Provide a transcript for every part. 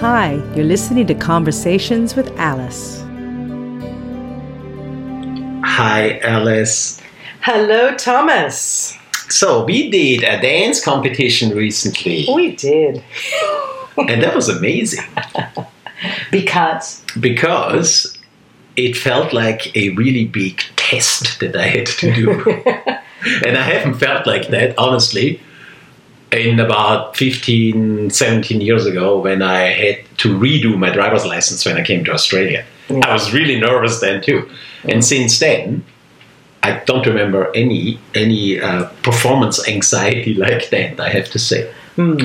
Hi, you're listening to Conversations with Alice. Hi, Alice. Hello, Thomas. So, we did a dance competition recently, We did. and that was amazing Because because it felt like a really big test that I had to do. and I haven't felt like that, honestly, in about 15, 17 years ago when I had to redo my driver's license when I came to Australia. I was really nervous then too. And since then, I don't remember any any uh, performance anxiety like that. I have to say.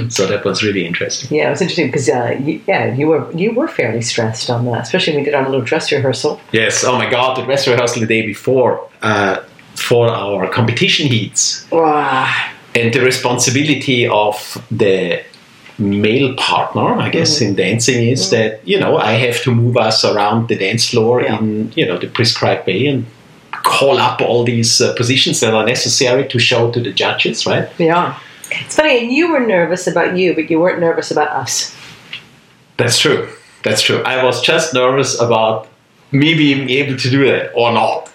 So that was really interesting. yeah, it was interesting because uh, you, yeah, you were you were fairly stressed on that, especially when we did our little dress rehearsal. Yes. Oh my God! The dress rehearsal the day before uh, for our competition heats, Wow. And the responsibility of the male partner, I guess, in dancing is that you know I have to move us around the dance floor Yeah. in you know the prescribed way and call up all these uh, positions that are necessary to show to the judges, right? Yeah. It's funny, and you were nervous about you, but you weren't nervous about us. That's true. That's true. I was just nervous about me being able to do that or not,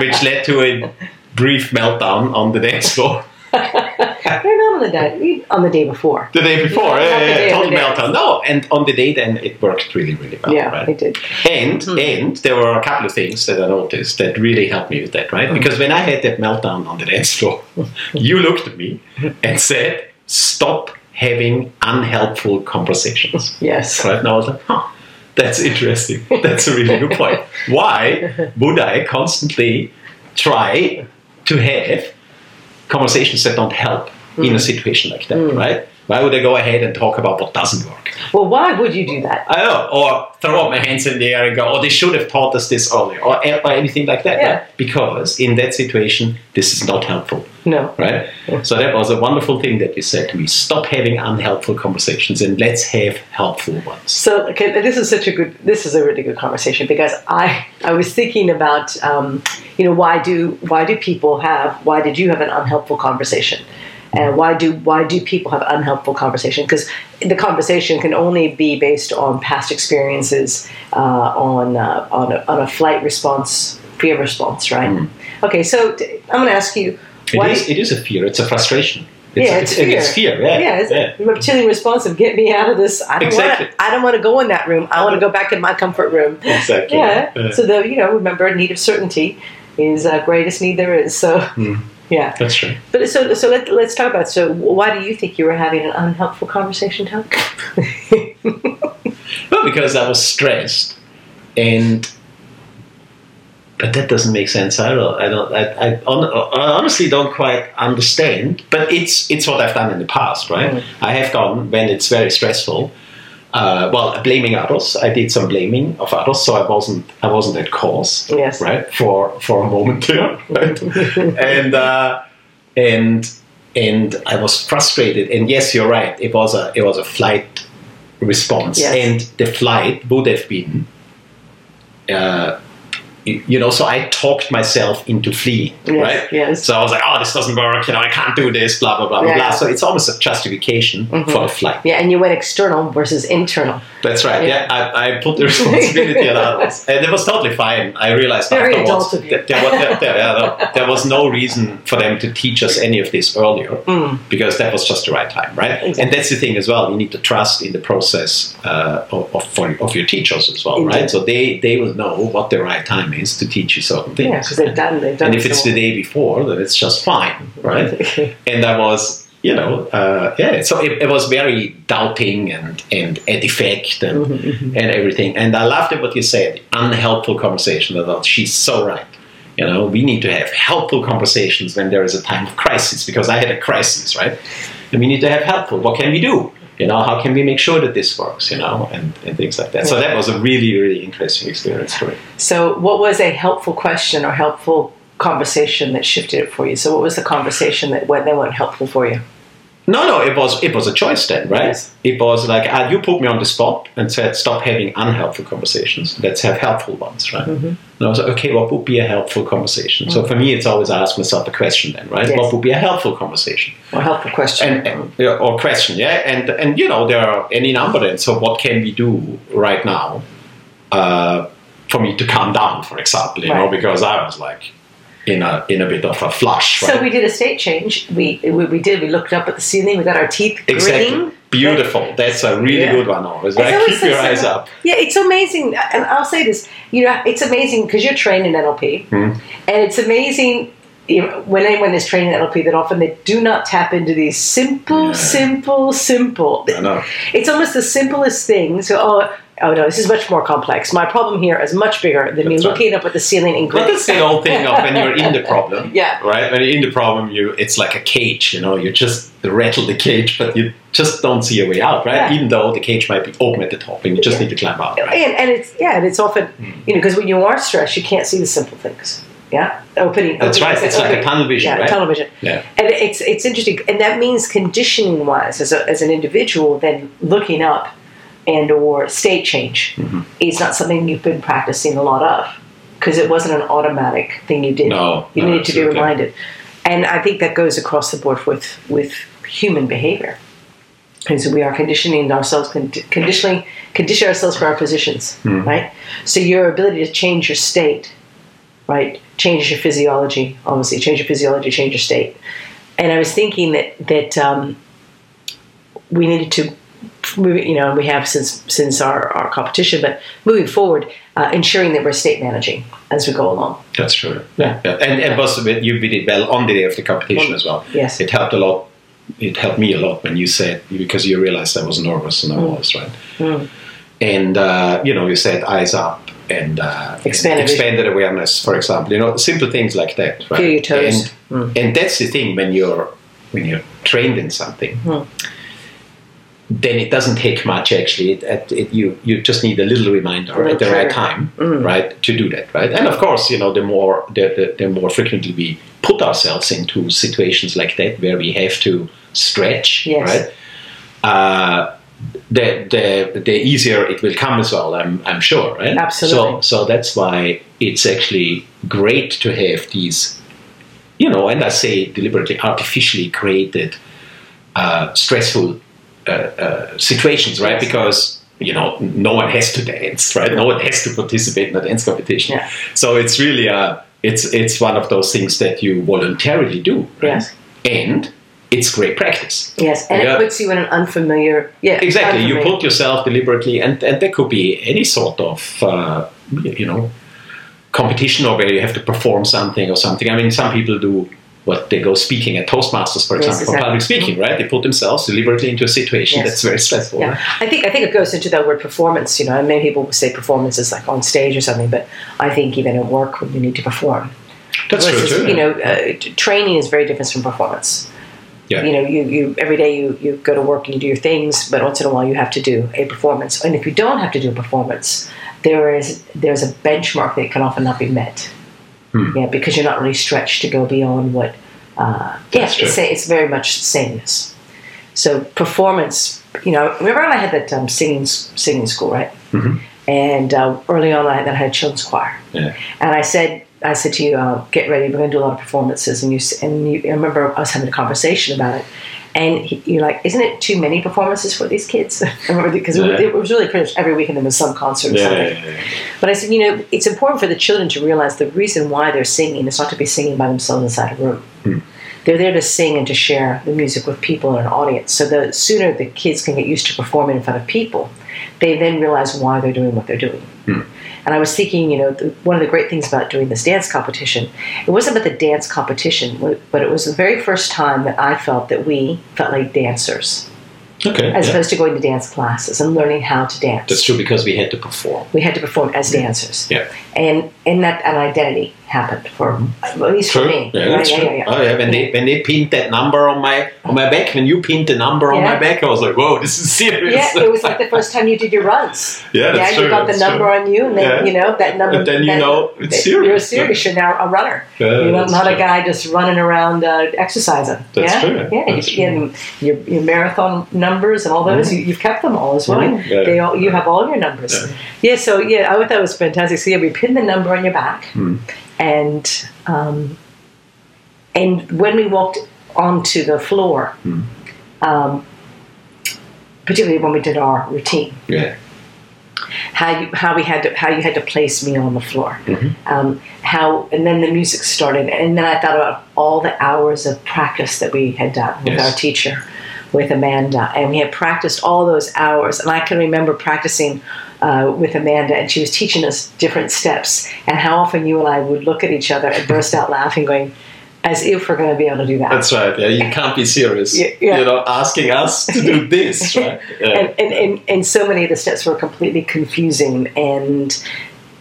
which led to a brief meltdown on the dance floor You're not on the day on the day before. the day before. Yeah, Yeah, yeah, total meltdown. No, and on the day then it worked really, really well. Yeah, right? it did. And hmm. and there were a couple of things that I noticed that really helped me with that, right? Hmm. Because when I had that meltdown on the dance floor, you looked at me and said, "Stop having unhelpful conversations." Yes. Right now, I was like, huh, that's interesting. That's a really good point. Why would I constantly try to have conversations that don't help in a hmm. situation like that, hmm. right? Why would I go ahead and talk about what doesn't work? Well, why would you do that? I know, or throw up my hands in the air and go, oh, they should have taught us this earlier, or, eh, or anything like that, Yeah. right? Because in that situation, this is not helpful No. right? So that was a wonderful thing that you said to me. Stop having unhelpful conversations and let's have helpful ones. So okay, this is such a good. This is a really good conversation because I I was thinking about um, you know why do why do people have why did you have an unhelpful conversation and why do why do people have unhelpful conversation because the conversation can only be based on past experiences uh, on uh, on a, on a flight response fear response right okay so t- I'm going to ask you It why is, it is a fear, it's a frustration. It's, yeah, it's it- fear. It's fear, yeah. yeah. It's yeah. reptilian response of get me out of this. I don't Exactly. want. I don't want to go in that room. I want to go back in my comfort room. Exactly. Yeah. Yeah. So the you know remember need of certainty is uh, greatest need there is. So Hmm. Yeah. That's true. But so so let let's talk about. So why do you think you were having an unhelpful conversation, Tom? Well, because I was stressed and but that doesn't make sense. I don't. I don't. I, I, I honestly don't quite understand. But it's it's what I've done in the past, right? Mm. I have gone when it's very stressful. Uh, well, blaming others. I did some blaming of others, so I wasn't I wasn't at cause, Yes. right? For for a moment there, right? and uh, and and I was frustrated. And yes, you're right. It was a it was a flight response, Yes. and the flight would have been. Uh, you know, so I talked myself into fleeing, Yes, right? yes. So I was like, "Oh, this doesn't work. You know, I can't do this." Blah blah blah blah Yeah. blah. So it's almost a justification for the flight. Yeah, and you went external versus internal. That's right. Yeah. Yeah, I, I put the responsibility on others, and it was totally fine. I realized Very afterwards adult of you. that there was, there, there- there was no reason for them to teach us any of this earlier because that was just the right time, right? Exactly. And that's the thing as well. You need to trust in the process uh, of, of, for, of your teachers as well, Indeed. right? So they they will know what the right time is to teach you certain things. Yeah, because they've done they've done. and if it's the day before, then it's just fine, right? And I was, you know, uh, yeah. So it, it was very doubting and and a defect and Mm-hmm, and everything. And I loved what you said, unhelpful conversation. I thought she's so right. You know, we need to have helpful conversations when there is a time of crisis because I had a crisis, right? And we need to have helpful. What can we do? You know, how can we make sure that this works? You know, and, and things like that. So that was a really, really interesting experience for me. So, what was a helpful question or helpful conversation that shifted it for you? So, what was the conversation that went, that went helpful for you? No, no, it was it was a choice then, right? Yes. It was like uh, you put me on the spot and said, "Stop having unhelpful conversations. Let's have helpful ones," right? Mm-hmm. And I was like, "Okay, what would be a helpful conversation?" So for me, it's always I ask myself a question then, right? Yes. What would be a helpful conversation? Or helpful question. And, and yeah, or question, yeah, and and you know there are any number then. So what can we do right now uh, for me to calm down, for example? You know, because I was like in a in a bit of a flush. So we did a state change. We, we we did. We looked up at the ceiling. We got our teeth Exactly. gritting. Beautiful. That's a really Yeah. good one, always. Right? Keep your so eyes up. Yeah, it's amazing, and I'll say this. You know, it's amazing because you're trained in NLP, Hmm. and it's amazing. You know, when anyone is trained in NLP, that often they do not tap into these simple, Yeah. simple, simple. I know. It's almost the simplest thing. So, oh, oh no, this is much more complex. My problem here is much bigger than me right. looking up at the ceiling and But gritting. that's the whole thing of when you're in the problem. Yeah. Right? When you're in the problem, you it's like a cage, you know, you just rattle the cage, but you just don't see a way out, right? Yeah. Even though the cage might be open at the top and you just Yeah. need to climb out. Right? and, and it's yeah, and it's often Hmm. you know because when you are stressed, you can't see the simple things. Yeah, opening. That's opening- right. It's like a opening- tunnel vision, yeah, right? tunnel vision. Yeah. And it's it's interesting, and that means conditioning wise, as, a, as an individual, then looking up and or state change Mm-hmm. is not something you've been practicing a lot of because it wasn't an automatic thing you did. No, you no, needed to be reminded, and I think that goes across the board with with human behavior. And so we are conditioning ourselves, con- conditioning, condition ourselves for our positions, Hmm. right? So your ability to change your state, right, changes your physiology. Obviously, change your physiology, change your state. And I was thinking that that um, we needed to move. You know, we have since since our, our competition, but moving forward, uh, ensuring that we're state managing as we go along. That's true. Yeah. yeah. And and was you did well on the day of the competition as well. Yes. It helped a lot. It helped me a lot when you said because you realized I was nervous and I Mm. was right. Mm. And uh, you know, you said eyes up and uh, Expanded vision. expanded awareness, for example. You know, simple things like that. Right? Feel your toes. And, and that's the thing when you're when you're trained in something. Then it doesn't take much actually. It, it, it, you you just need a little reminder little at the right time, Mm. right, to do that, right? And of course, you know, the more the, the, the more frequently we put ourselves into situations like that where we have to stretch, Yes. right? Uh, the, the the easier it will come as well. I'm I'm sure, right? Absolutely. So so that's why it's actually great to have these, you know, and I say deliberately artificially created uh, stressful uh, uh, situations, right? Because you know no one has to dance, right? No one has to participate in a dance competition. Yeah. So it's really a it's it's one of those things that you voluntarily do, right? Yes. And it's great practice. Yes, and Yeah. it puts you in an unfamiliar. Yeah, Exactly. You put yourself deliberately, and, and there could be any sort of, uh, you know, competition or where you have to perform something or something. I mean, some people do what they go speaking at Toastmasters, for Yes, example, for public speaking, right? They put themselves deliberately into a situation Yes. that's very stressful. Yeah, I think I think it goes into that word performance. You know, and many people will say performance is like on stage or something, but I think even at work when you need to perform, That's true versus, too. You know, uh, training is very different from performance. Yeah. You know, you, you every day you, you go to work and you do your things, but once in a while you have to do a performance. And if you don't have to do a performance, there is there's a benchmark that can often not be met. Hmm. Yeah, because you're not really stretched to go beyond what. Uh, yeah, it's, it's very much sameness. So performance, you know, remember when I had that um, singing singing school, right? Mhm. And uh, early on, I, I had a children's choir, Yeah. and I said, I said to you, uh, get ready, we're going to do a lot of performances. And you, and you, I remember us having a conversation about it. And he, you're like, isn't it too many performances for these kids? Because Yeah. it, was really pretty much every weekend there was some concert or Yeah, something. yeah. But I said, you know, it's important for the children to realize the reason why they're singing is not to be singing by themselves inside a room. Hmm. They're there to sing and to share the music with people and an audience. So the sooner the kids can get used to performing in front of people, they then realize why they're doing what they're doing. Hmm. And I was thinking, you know, the, one of the great things about doing this dance competition, it wasn't about the dance competition, but it was the very first time that I felt that we felt like dancers, Okay. as yeah. opposed to going to dance classes and learning how to dance That's true because we had to perform. we had to perform as dancers Yeah. and and that an identity happened for at least True. for me. Yeah, Right? that's yeah, true. yeah, yeah. Oh yeah, when they when they pinned that number on my on my back, when you pinned the number on my back, I was like, whoa, this is serious. Yeah, it was like the first time you did your runs. Yeah, that's yeah, true, you got the number true. on you, and then you know that number. And then you that- know it's serious. You're a serious. You're now a runner. You're not, not a guy just running around uh, exercising. That's yeah? true, Yeah, that's you, and your, your marathon numbers and all those, you, you've kept them all as well. Mhm. Yeah. They all, you have all your numbers. Yeah. So yeah, I thought it was fantastic. So yeah, we pinned the number on your back, Hmm. And um, and when we walked onto the floor, Hmm. um, particularly when we did our routine, Yeah. how you how we had to how you had to place me on the floor, Mhm. um, how and then the music started, and then I thought about all the hours of practice that we had done with Yes. our teacher, with Amanda, and we had practiced all those hours, and I can remember practicing. Uh, with Amanda, and she was teaching us different steps, and how often you and I would look at each other and burst out laughing, going, as if we're going to be able to do that. That's right. Yeah, you can't be serious. Yeah, yeah. You know, asking us to do this, right? Yeah. and, and, and, and so many of the steps were completely confusing and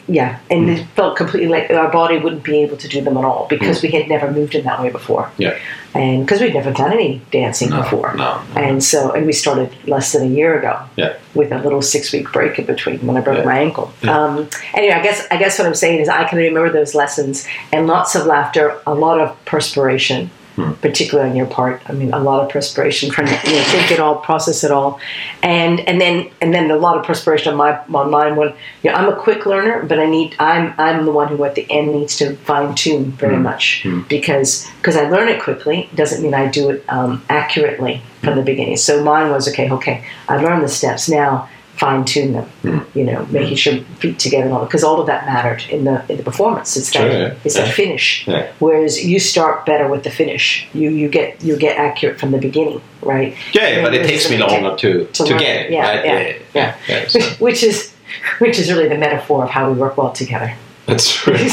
yeah and Mm. it felt completely like our body wouldn't be able to do them at all because we had never moved in that way before yeah. And because we'd never done any dancing No, before no, no. and so and we started less than a year ago Yeah. with a little six week break in between when I broke Yeah. my ankle. Yeah. Um, anyway, I guess I guess what I'm saying is I can remember those lessons and lots of laughter, a lot of perspiration, Hmm. particularly on your part. I mean, a lot of perspiration trying to you know, think it all, process it all, and and then and then a lot of perspiration on my on mine when you know, I'm a quick learner, but I need I'm I'm the one who at the end needs to fine tune very Hmm. much Hmm. because because I learn it quickly doesn't mean I do it um, accurately from the beginning. So mine was okay. Okay, I learned the steps now. Fine tune them, Hmm. you know, making sure feet together and all because all of that mattered in the in the performance. It's that Sure, yeah. it's Yeah. that finish. Yeah. Whereas you start better with the finish. You you get you get accurate from the beginning, right? Yeah, but it takes me longer to, to to get it, Yeah, right? yeah, yeah. so Which is which is really the metaphor of how we work well together. that's true.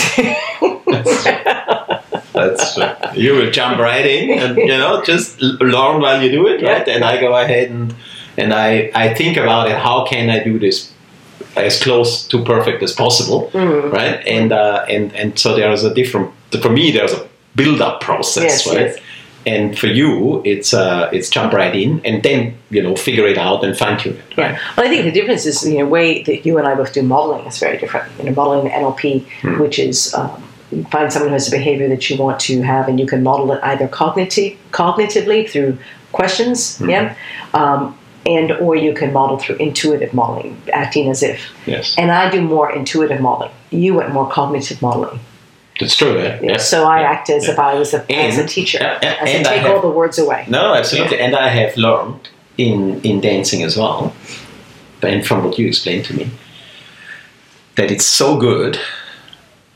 That's true. You will jump right in and you know just learn while you do it, right? And I go ahead and and I I think about it. How can I do this as close to perfect as possible, Mhm. right? And uh, and and so there's a different. For me, there's a build-up process, Yes, right? yes. And for you, it's uh, it's jump right in and then you know figure it out and fine tune it, right? Yeah. Well, I think the difference is you know way that you and I both do modeling is very different. You know, modeling NLP, Hmm. which is um, find someone who has a behavior that you want to have, and you can model it either cognitive, cognitively through questions, Hmm. yeah, um, and or you can model through intuitive modeling, acting as if. Yes, And I do more intuitive modeling. You went more cognitive modeling. that's true. Yeah. yeah. So I act as Yeah. if I was a, as a teacher. yeah, yeah, as and I take have- all the words away. No, absolutely. And I have learned in, in dancing as well, and from what you explained to me, that it's so good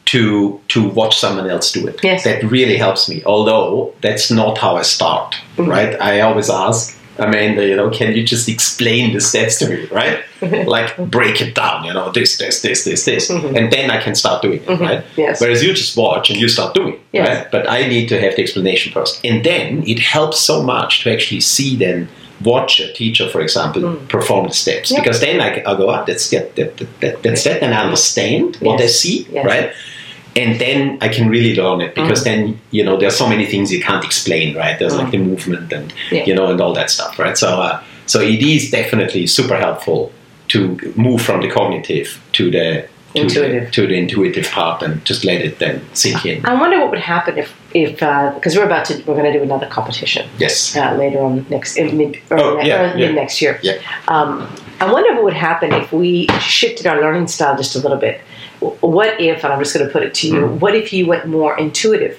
to to watch someone else do it. Yes. That really helps me. Although that's not how I start, Mhm. right? I always ask Amanda, you know, can you just explain the steps to me, right? like break it down, you know, this, this, this, this, this, Mhm. and then I can start doing it, Mhm. right? Yes. Whereas you just watch and you start doing, it, Yes. right? But I need to have the explanation first, and then it helps so much to actually see then watch a teacher, for example, Mm. perform the steps, Yeah. because then I, I go, ah, that's that, that, that, that, that's that, and I understand what I Yes. see, Yes. right? And then I can really learn it because Mm. then you know there's so many things you can't explain, right? There's like the movement and Yeah. you know and all that stuff, right? So uh, so it is definitely super helpful to move from the cognitive to the to Intuitive. the, to the intuitive part and just let it then sink in. I wonder what would happen if, if because we're about to, we're going to do another competition Yes. uh, later on next in mid, Oh, early, yeah, yeah. next year. Yeah. Um, I wonder what would happen if we shifted our learning style just a little bit. What if, and I'm just going to put it to you, Mm. what if you went more intuitive?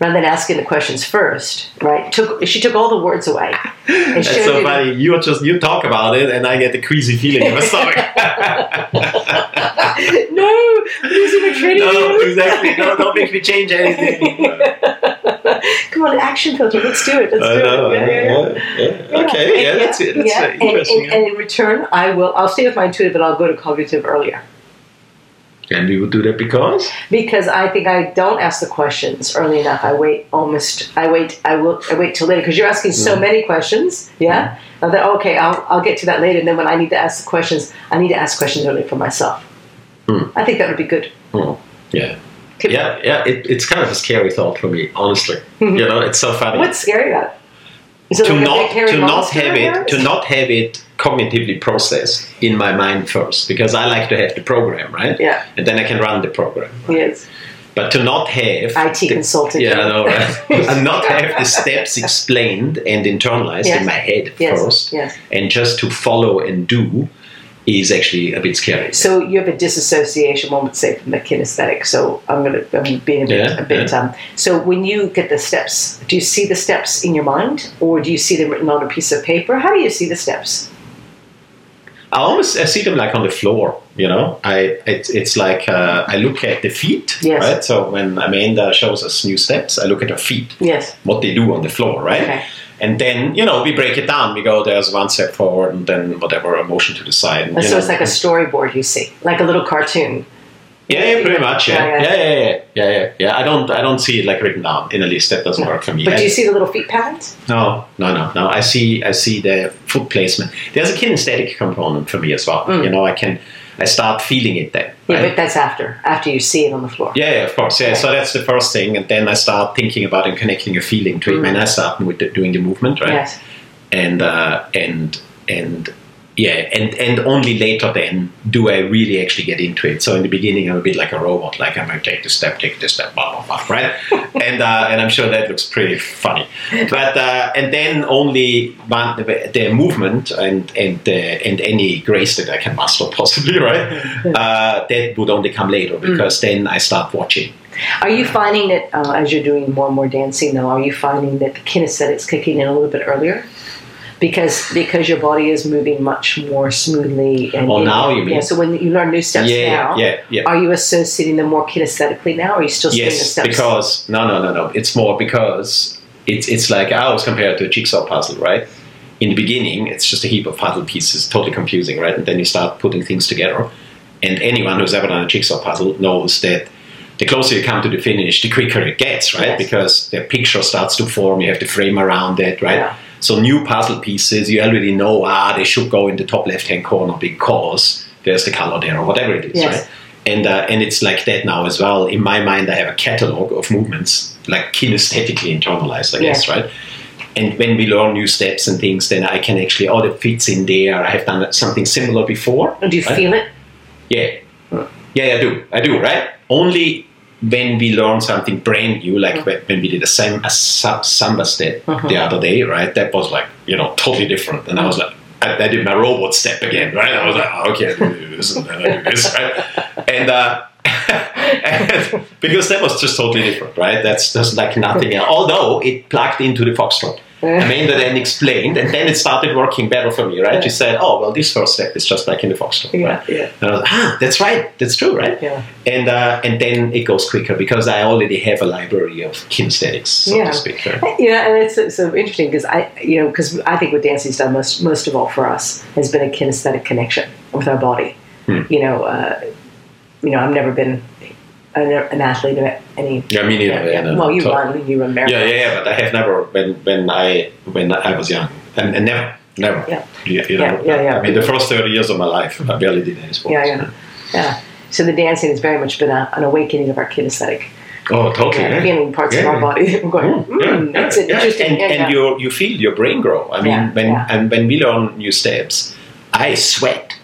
Rather than asking the questions first, right? Took she took all the words away and That's so funny. You just you talk about it, and I get the queasy feeling in my stomach. no, are training. no, exactly. No, don't make me change anything. Come on, action filter. Let's do it. Let's do know. it. Yeah, yeah, yeah. yeah. Okay. Yeah, that's it. That's yeah. uh, And, and, and in return, I will. I'll stay with my intuitive, but I'll go to cognitive earlier And we would do that because because I think I don't ask the questions early enough. I wait almost. I wait. I will. I wait till later because you're asking so Mm. many questions. Yeah. Now that okay, I'll I'll get to that later. And then when I need to ask the questions, I need to ask questions early for myself. Mm. I think that would be good. oh, yeah, yeah, yeah. It, it's kind of a scary thought for me, honestly. Mhm. You know, it's so funny. What's scary about it? Is it to like not to not have it to not have it cognitively processed in my mind first because I like to have the program right Yeah. and then I can run the program Yes. but to not have IT the- consultant. yeah I know right and not have the steps explained and internalized Yes. in my head Yes. first Yes. and just to follow and do is actually a bit scary So you have a disassociation, one would say, from the kinesthetic. So I'm going to I'm being a bit. Yeah, a bit um, so when you get the steps, do you see the steps in your mind, or do you see them written on a piece of paper? How do you see the steps? I almost I see them like on the floor. You know, I it's it's like uh, I look at the feet, Yes. right? So when Amanda shows us new steps, I look at her feet, Yes. what they do on the floor, right? Okay. And then you know we break it down. We go there's one step forward, and then whatever a motion to the side. and, so know. it's like a storyboard you see, like a little cartoon. Yeah, yeah, pretty much, yeah. Yeah, Yeah, yeah. yeah, yeah, yeah. I don't I don't see it like written down in a list. That doesn't work for me. But do you see the little feet patterns? No, no, no, no. I see, I see the foot placement. There's a kinesthetic component for me as well. Mm. You know, I can, I start feeling it then. Yeah, right? but that's after after you see it on the floor. yeah, yeah, of course. Yeah, so that's the first thing, and then I start thinking about and connecting a feeling to it Mm. when I start with the, doing the movement, right? Yes. And uh, and and yeah, and and only later then do I really actually get into it. So in the beginning, I'm a bit like a robot, like I'm going to take this step, take this step, blah blah blah, right? and uh, and I'm sure that looks pretty funny. But uh, and then only one, the, movement and and uh, and any grace that I can master possibly, right? Uh, that would only come later because then I start watching. Are you finding that uh, as you're doing more and more dancing, though, are you finding that the kinesthetics kicking in a little bit earlier? Because because your body is moving much more smoothly. And Oh, now you mean? Yeah. So when you learn new steps yeah, now, yeah, yeah. are you associating them more kinesthetically now? Or are you still seeing the Yes, steps? because no, no, no, no. It's more because it's it's like I always compare it to a jigsaw puzzle, right? In the beginning, it's just a heap of puzzle pieces, totally confusing, right? And then you start putting things together. And anyone who's ever done a jigsaw puzzle knows that the closer you come to the finish, the quicker it gets, right? Yes. Because the picture starts to form. You have the frame around it, right? Yeah. So new puzzle pieces, you already know, ah, they should go in the top left-hand corner because there's the color there or whatever it is, Yes. right? And uh, and it's like that now as well. In my mind, I have a catalog of movements, like kinesthetically internalized, I guess, Yeah. right? And when we learn new steps and things, then I can actually, oh, that fits in there. I have done something similar before. And do you right? feel it? Yeah. Yeah, I do. I do, right? Only when we learn something brand new, like when, when we did a, sam- a sa- samba step Uh-huh. the other day, right? That was like, you know, totally different. And I was like, I, I did my robot step again, right? I was like, oh, okay, I do this and then I do this, right? And, uh, and because that was just totally different, right? That's just like nothing else. Although it plugged into the foxtrot. Amanda then explained, and then it started working better for me, right? She said, "Oh, well, this first step is just like in the foxtrot." Yeah, right? yeah. And I was like, "Ah, that's right, that's true, right?" Yeah. And uh, and then it goes quicker because I already have a library of kinesthetics, so Yeah. to speak. Right? Yeah, and it's so, so interesting because I, you know, because I think what dancing's done most, most of all for us has been a kinesthetic connection with our body. Hmm. You know, uh, you know, I've never been an, an athlete of any. Yeah, me neither. Yeah, no, well, you so- run, you run marathons. Yeah, yeah, yeah, but I have never when when I when I was young, and, and never, never. Yeah. You, you know, Yeah, yeah, yeah. I mean, the first thirty years of my life, I barely did any sports. Yeah, yeah, yeah. So the dancing has very much been a, an awakening of our kinesthetic Oh, totally. yeah, yeah. feeling parts of our body. Going, Mm, mm, yeah, that's yeah, interesting. And, yeah, and yeah. you you feel your brain grow. I mean, Yeah, when yeah. and when we learn new steps, I sweat.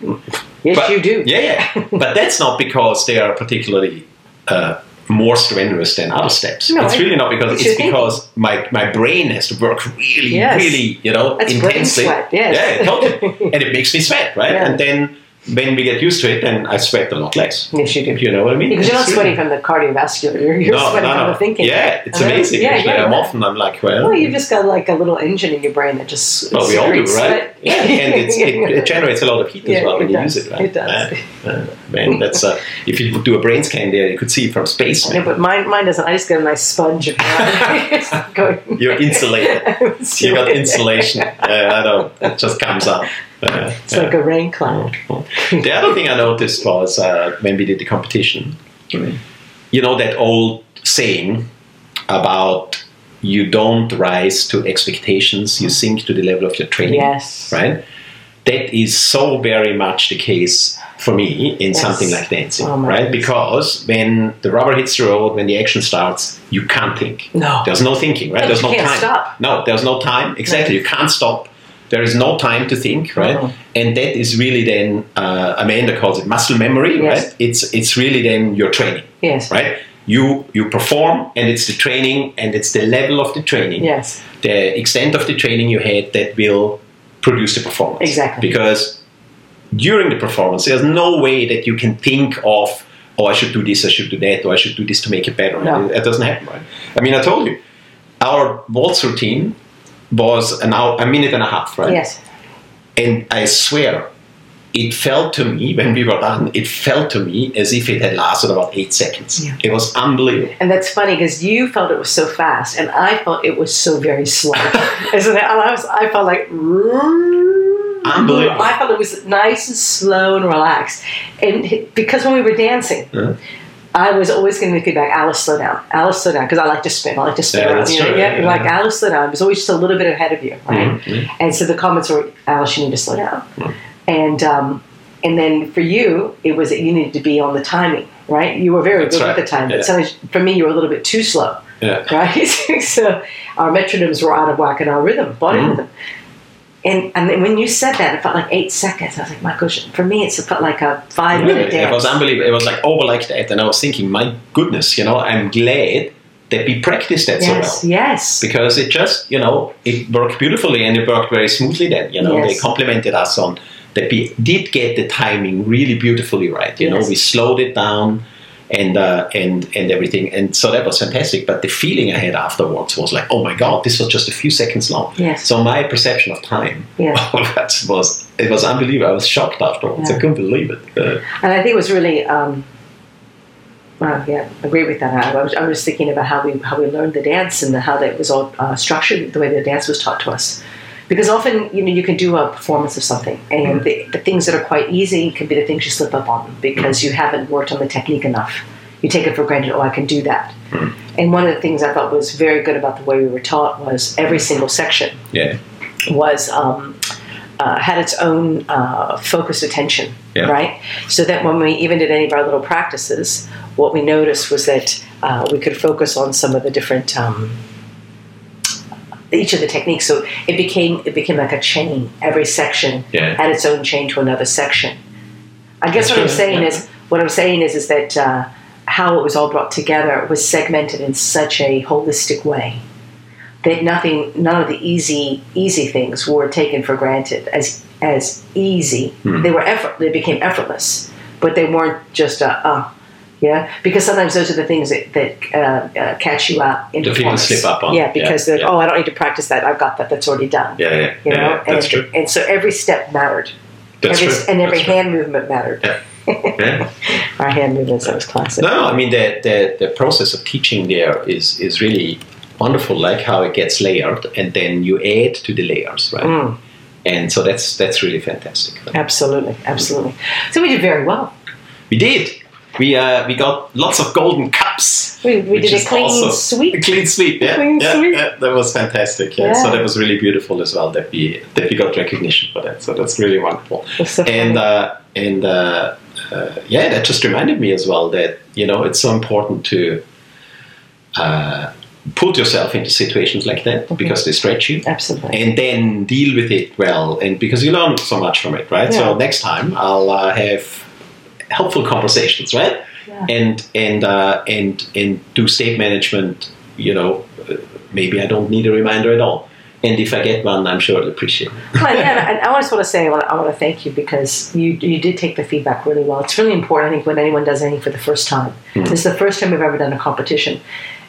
yes, But- you do. Yeah, yeah. but that's not because they are particularly uh, more strenuous than other steps. No, it's I- really not because it's because my, my brain has to work really, Yes. really, you know, That's intensely. sweat, yes. Yeah, totally. and it makes me sweat, right? Yeah. And then when we get used to it, then I sweat a lot less. Yes, you do. You know what I mean? Because you're not sweating from the cardiovascular. You're, you're no, sweating no, from no. the thinking. Yeah, it's Uh-huh. amazing. Yeah, yeah. I'm often I'm like, well, Well, you've just got like a little engine in your brain that just. Well, we all do, right? Yeah, and it, it generates a lot of heat as well when you does. use it, right? It does. Yeah. Uh, man, that's uh, if you do a brain scan there, you could see it from space. Yeah, but mine, mine doesn't. I just get a nice sponge. And going. You're insulated. You got insulation. Yeah, I know. It just comes up. Uh, It's like a rain cloud. the other thing I noticed was uh, when we did the competition, you know that old saying about you don't rise to expectations, you sink to the level of your training. Yes. right? That is so very much the case for me in Yes. something like dancing, Oh right? goodness. Because when the rubber hits the road, when the action starts, you can't think. No. There's no thinking, right? No, there's you no can't time. stop. No, there's no time. Exactly. You can't stop. There is no time to think, right? And that is really then uh, Amanda calls it muscle memory, Yes. right? It's it's really then your training, Yes. right? You you perform, and it's the training, and it's the level of the training, Yes. the extent of the training you had that will produce the performance. Exactly. Because during the performance, there's no way that you can think of, oh, I should do this, I should do that, or I should do this to make it better. No. It, it doesn't happen, right? I mean, I told you, our waltz routine was an hour, a minute and a half, right? Yes. And I swear, it felt to me when we were done, it felt to me as if it had lasted about eight seconds. Yeah. It was unbelievable. And that's funny because you felt it was so fast, and I felt it was so very slow. Isn't it? And I was, I felt like. Unbelievable. I felt it was nice and slow and relaxed, and because when we were dancing, Yeah. I was always getting the feedback, Alice, slow down. Alice, slow down, because I like to spin. I like to spin Yeah, around. you know? true, Yeah, yeah. like Alice, slow down. I was always just a little bit ahead of you, right? Mhm. And so the comments were, Alice, you need to slow down. Mm. And um, and then for you, it was that you needed to be on the timing, right? You were very That's good right, at the time, but sometimes for me, you were a little bit too slow, Yeah. right? so our metronomes were out of whack and our rhythm, body Mm. rhythm. And, and then when you said that, it felt like eight seconds. I was like, my gosh, for me, it felt like a five minute Really, dance. it was unbelievable. It was like over like that, and I was thinking, my goodness, you know, I'm glad that we practiced that yes, so well yes. Yes. Because it just, you know, it worked beautifully and it worked very smoothly. Then, you know, Yes. they complimented us on that we did get the timing really beautifully right. You know, we slowed it down. And uh, and and everything, and so that was fantastic. But the feeling I had afterwards was like, oh my god, this was just a few seconds long. Yes. So my perception of time, Yeah. that was it was unbelievable. I was shocked afterwards. I couldn't believe it. Uh, And I think it was really, um, well, yeah, I agree with that. I was, I was thinking about how we how we learned the dance and the, how that was all uh, structured, the way the dance was taught to us. Because often, you know, you can do a performance of something, and the, the things that are quite easy can be the things you slip up on because you haven't worked on the technique enough. You take it for granted. Oh, I can do that. And one of the things I thought was very good about the way we were taught was every single section yeah. was um, uh, had its own uh, focused attention, Yeah. right? So that when we even did any of our little practices, what we noticed was that uh, we could focus on some of the different um, each of the techniques. So it became it became like a chain. Every section Yeah. had its own chain to another section. I guess That's what I'm saying yeah. is what I'm saying is is that uh, how it was all brought together was segmented in such a holistic way that nothing, none of the easy easy things were taken for granted as as easy. Hmm. They were effort. They became effortless, but they weren't just a uh, yeah. Because sometimes those are the things that that uh, uh, catch you out in The people slip up on. Yeah, because Yeah, they're yeah. oh, I don't need to practice that. I've got that. That's already done. Yeah, yeah, You know, yeah, that's and, true. and so every step mattered. That's every, true. And every That's true. hand movement mattered. Yeah. Yeah. Our hand movements, that was classic. No, I mean the, the the process of teaching there is is really wonderful. Like how it gets layered, and then you add to the layers, right? Mm, And so that's that's really fantastic. absolutely, absolutely. So we did very well. We did. We uh, we got lots of golden cups. We, we did a clean also- sweep. A clean sweep, yeah, Clean yeah, sweep. yeah, that was fantastic. Yeah. so that was really beautiful as well that we that we got recognition for that. So that's really wonderful. It's so and uh, and uh, uh, yeah, that just reminded me as well that you know it's so important to uh, put yourself into situations like that Mm-hmm. because they stretch you, Absolutely. and then deal with it well, and because you learn so much from it, right? Yeah. So next time I'll uh, have helpful conversations, right? Yeah. And and uh, and and do state management. You know, uh, maybe I don't need a reminder at all. And if I get one, I'm sure I'll appreciate it. Well, yeah, and I just want to say I want to, I want to thank you because you you did take the feedback really well. It's really important, I think, when anyone does anything for the first time. This is the first time we've ever done a competition,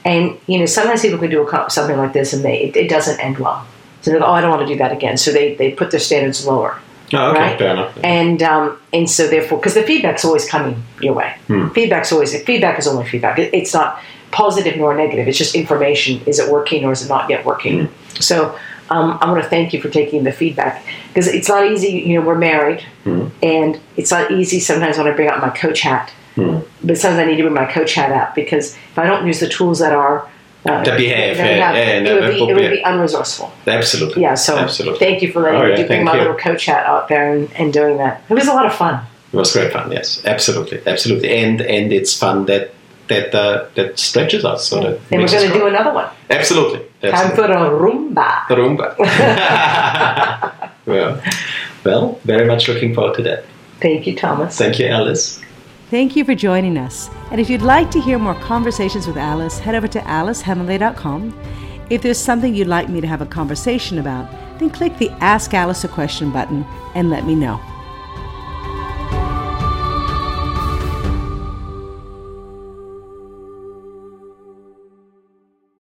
and you know sometimes people can do a something like this and they it, it doesn't end well. So they go, oh, I don't want to do that again. So they they put their standards lower. Oh, okay, Right. fair enough. And um, and so therefore, because the feedback's always coming your way. Hmm. Feedback's always feedback is only feedback. It, it's not positive nor negative. It's just information. Is it working or is it not yet working? So um, I want to thank you for taking the feedback because it's not easy. You know, we're married, Hmm. and it's not easy sometimes when I bring out my coach hat. Hmm. But sometimes I need to bring my coach hat out because if I don't use the tools that are uh, That we have, that we yeah, yeah, it would be it would be- unresourceful. Absolutely. Yeah, so Absolutely. thank you for letting Oh, me yeah, do bring my you. little coach hat out there and, and doing that. It was a lot of fun. It was great fun. Yes, absolutely, absolutely, and and it's fun that that uh, that stretches us. So that And we're going to do another one. absolutely, Time for a rumba. Rumba. well, well, very much looking forward to that. Thank you, Thomas. Thank you, Alice. Thank you for joining us. And if you'd like to hear more conversations with Alice, head over to alicehemingway.com. If there's something you'd like me to have a conversation about, then click the Ask Alice a Question button and let me know.